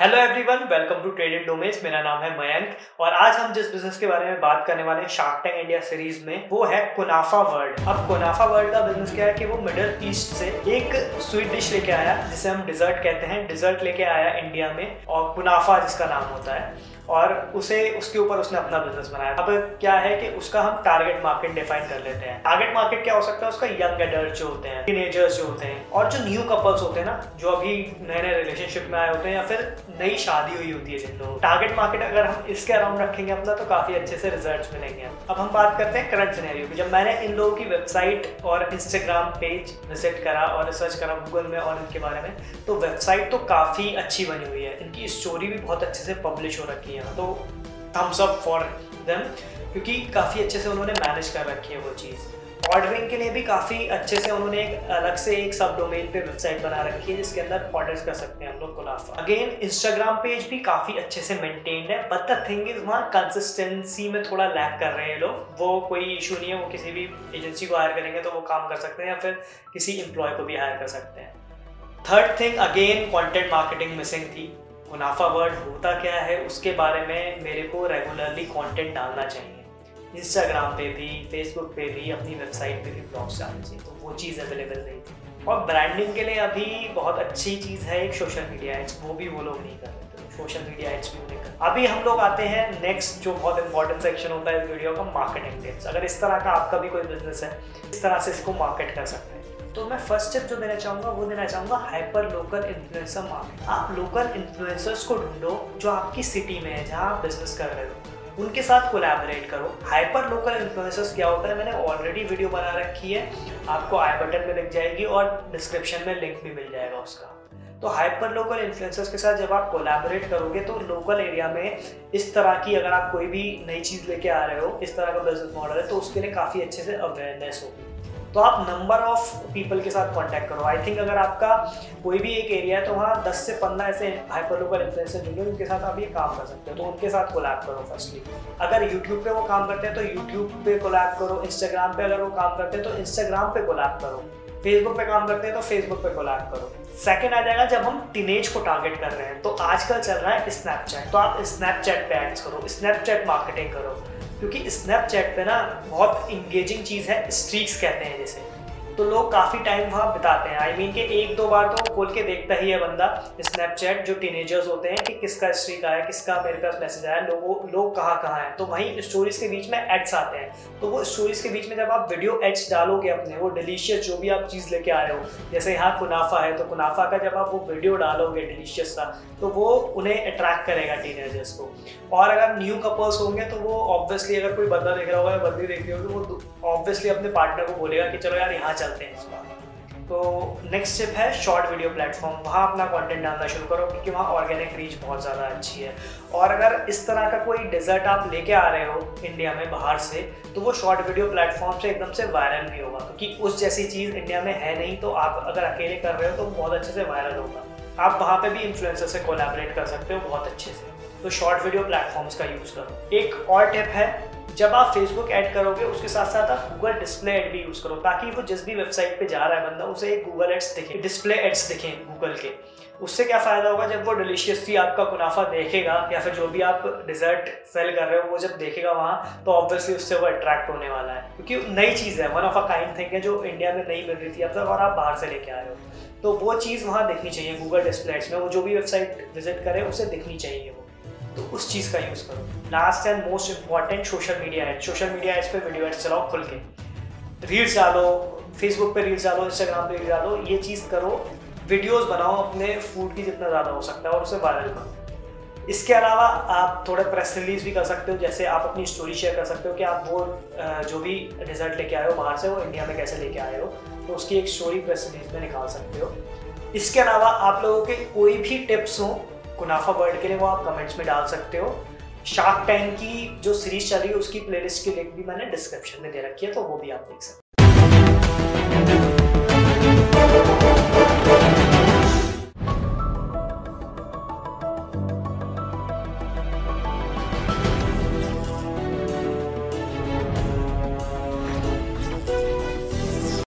Hello everyone welcome to traded domains मेरा नाम है मयंक और आज हम जिस बिज़नेस के बारे में बात करने वाले हैं शार्क टैंक इंडिया सीरीज़ में, वो है कुनाफा वर्ल्ड अब कुनाफा वर्ल्ड का बिज़नेस क्या है कि वो मिडिल ईस्ट से एक स्वीट डिश लेके आया, जिसे हम डिजर्ट कहते हैं. डिजर्ट लेके आया इंडिया में और कुनाफा जिसका नाम होता है. और उसे, उसके ऊपर उसने अपना बिज़नेस बनाया। अब क्या है कि उसका हम टारगेट मार्केट डिफाइन कर लेते हैं। टारगेट मार्केट क्या हो सकता है? उसका यंग एडल्ट जो होते हैं टीनेजर्स जो होते हैं, और जो न्यू कपल्स होते हैं ना, जो अभी नए नए रिलेशनशिप में आए होते हैं या फिर नई शादी हुई होती है जिन लोग टारगेट मार्केट अगर हम इसके अराउंड रखेंगे अपना तो काफ़ी अच्छे से रिज़ल्ट मिलेंगे। अब हम बात करते हैं करंट सिनेरियो की। जब मैंने इन लोगों की वेबसाइट और इंस्टाग्राम पेज विज़िट करा और रिसर्च करा गूगल में और इनके बारे में तो वेबसाइट तो काफ़ी अच्छी बनी हुई है। इनकी स्टोरी भी बहुत अच्छे से पब्लिश हो रखी है। तो थम्स अप फॉर देम क्योंकि काफ़ी अच्छे से उन्होंने मैनेज कर रखी है वो चीज़। ऑर्डरिंग के लिए भी काफ़ी अच्छे से उन्होंने एक अलग से एक सब डोमेन पे वेबसाइट बना रखी है, जिसके अंदर ऑर्डर्स कर सकते हैं हम लोग गुलाफा अगेन इंस्टाग्राम पेज भी काफ़ी अच्छे से मेंटेन्ड है बट द थिंग इज़ वहाँ कंसिस्टेंसी में थोड़ा लैक कर रहे हैं लोग। वो कोई इशू नहीं है, वो किसी भी एजेंसी को हायर करेंगे तो वो काम कर सकते हैं या फिर किसी एम्प्लॉय को भी हायर कर सकते हैं। Third thing again content marketing missing थी। मुनाफा वर्ड होता क्या है, उसके बारे में मेरे को रेगुलरली कंटेंट डालना चाहिए। इंस्टाग्राम पे भी फेसबुक पे भी, अपनी वेबसाइट पे भी ब्लॉग्स डालने चाहिए तो वो चीज़ अवेलेबल नहीं थी। और ब्रांडिंग के लिए अभी बहुत अच्छी चीज़ है एक सोशल मीडिया एड्स वो भी वो लोग नहीं कर रहे थे। सोशल मीडिया एड्स भी उन्हें कर अभी हम लोग आते हैं नेक्स्ट जो बहुत इंपॉर्टेंट सेक्शन होता है इस वीडियो का मार्केटिंग टिप्स अगर इस तरह का आपका भी कोई बिज़नेस है, इस तरह से इसको मार्केट कर सकते हैं। तो मैं फ़र्स्ट स्टेप जो देना चाहूँगा, वो देना चाहूँगा हाइपर लोकल इन्फ्लुएंसर मार्केट आप लोकल इन्फ्लुएंसर्स को ढूंढो जो आपकी सिटी में है, जहाँ आप बिज़नेस कर रहे हो। उनके साथ कोलैबोरेट करो। हाइपर लोकल इन्फ्लुएंसर्स क्या होता है, मैंने ऑलरेडी वीडियो बना रखी है। आपको आई बटन में लिख जाएगी और डिस्क्रिप्शन में लिंक भी मिल जाएगा उसका। तो हाइपर लोकल इन्फ्लुएंसर्स के साथ जब आप कोलैबोरेट करोगे तो लोकल एरिया में इस तरह की अगर आप कोई भी नई चीज़ लेके आ रहे हो, इस तरह का बिज़नेस मॉडल है तो उसके लिए काफ़ी अच्छे से अवेयरनेस होगी। तो आप नंबर ऑफ़ पीपल के साथ कांटेक्ट करो। आई थिंक अगर आपका कोई भी एक एरिया है तो वहाँ 10 से 15 ऐसे हाइपर लोकल इन्फ्लुएंसर जुड़े उनके साथ आप ये काम कर सकते हो। तो उनके साथ कोलैब करो फर्स्टली अगर यूट्यूब पे वो काम करते हैं तो यूट्यूब पे कोलैब करो। इंस्टाग्राम पे अगर वो काम करते हैं तो इंस्टाग्राम पे कोलैब करो। फेसबुक पे काम करते हैं तो फेसबुक पे कोलैब करो। सेकंड आ जाएगा, जब हम टीनेज को टारगेट कर रहे हैं तो आजकल चल रहा है स्नैपचैट तो आप स्नैपचैट पे एड्स करो। स्नैपचैट मार्केटिंग करो। क्योंकि स्नैपचैट पे ना बहुत इंगेजिंग चीज़ है स्ट्रीक्स कहते हैं जैसे। तो लोग काफ़ी टाइम वहाँ बिताते हैं। आई I मीन mean कि एक दो बार तो खोल के देखता ही है बंदा स्नैपचैट जो टीनेजर्स होते हैं कि किसका स्ट्रीक आया किसका मेरे पास मैसेज आया, लोगों, लोग कहाँ कहाँ हैं। तो वहीं स्टोरीज के बीच में एड्स आते हैं। तो वो स्टोरीज के बीच में जब आप वीडियो एड्स डालोगे अपने, वो डिलीशियस जो भी आप चीज़ लेके आ रहे हो, जैसे यहाँ कुनाफा है तो कुनाफा का जब आप वो वीडियो डालोगे डिलीशियस का तो वो उन्हें अट्रैक्ट करेगा टीनेजर्स को। और अगर न्यू कपल्स होंगे तो वो ऑब्वियसली अगर कोई बंदा देख रहा होगा या बंदी देख रही होगी, वो ऑब्वियसली अपने पार्टनर को बोलेगा कि चलो यार, यहाँ चलते हैं इस बार। तो नेक्स्ट स्टेप है शॉर्ट वीडियो प्लेटफॉर्म वहाँ अपना कंटेंट डालना शुरू करो, क्योंकि वहाँ ऑर्गेनिक रीच बहुत ज़्यादा अच्छी है। और अगर इस तरह का कोई डिज़र्ट आप लेके आ रहे हो इंडिया में बाहर से तो वो शॉर्ट वीडियो प्लेटफॉर्म से एकदम से वायरल भी होगा। क्योंकि उस जैसी चीज़ इंडिया में है नहीं तो आप अगर अकेले कर रहे हो तो बहुत अच्छे से वायरल होगा। आप वहाँ पर भी इन्फ्लुएंसर से कोलैबोरेट कर सकते हो बहुत अच्छे से। तो शॉर्ट वीडियो प्लेटफॉर्म्स का यूज़ करो। एक और टिप है, जब आप फेसबुक ऐड करोगे, उसके साथ साथ आप गूगल डिस्प्ले ऐड भी यूज़ करो, ताकि वो जिस भी वेबसाइट पे जा रहा है बंदा, उसे एक गूगल एड्स दिखे डिस्प्ले एड्स दिखें गूगल के। उससे क्या फ़ायदा होगा, जब वो डिलीशियसली आपका मुनाफा देखेगा, या फिर जो भी आप डिज़र्ट सेल कर रहे हो, वो जब देखेगा वहाँ तो ऑब्वियसली उससे वो अट्रैक्ट होने वाला है। क्योंकि नई चीज़ है one of a kind thing है, जो इंडिया में नहीं मिल रही थी, अब तक और आप बाहर से लेके आ रहे हो। तो वो चीज़ वहाँ दिखनी चाहिए गूगल डिस्प्ले एड्स में, वो जो भी वेबसाइट विज़िट करे, उसे दिखनी चाहिए तो उस चीज़ का यूज़ करो। Last and most important social media ad social media ads पे वीडियो एड्स चलाओ खुल के। रील्स डालो फेसबुक पे रील्स डालो इंस्टाग्राम पे रील्स डालो, ये चीज़ करो। वीडियोस बनाओ अपने फ़ूड की जितना ज़्यादा हो सकता है और उसे वायरल करो। इसके अलावा आप थोड़े प्रेस रिलीज़ भी कर सकते हो, जैसे आप अपनी स्टोरी शेयर कर सकते हो कि आप वो जो भी रिज़ल्ट लेके आए हो बाहर से, वो इंडिया में कैसे लेके आए हो तो उसकी एक स्टोरी प्रेस रिलीज़ में निकाल सकते हो। इसके अलावा आप लोगों के कोई भी टिप्स हो कुनाफा वर्ड के लिए वो आप कमेंट्स में डाल सकते हो। शार्क टैंक की जो सीरीज़ चल रही है, उसकी प्लेलिस्ट की लिंक भी मैंने डिस्क्रिप्शन में दे रखी है तो वो भी आप देख सकते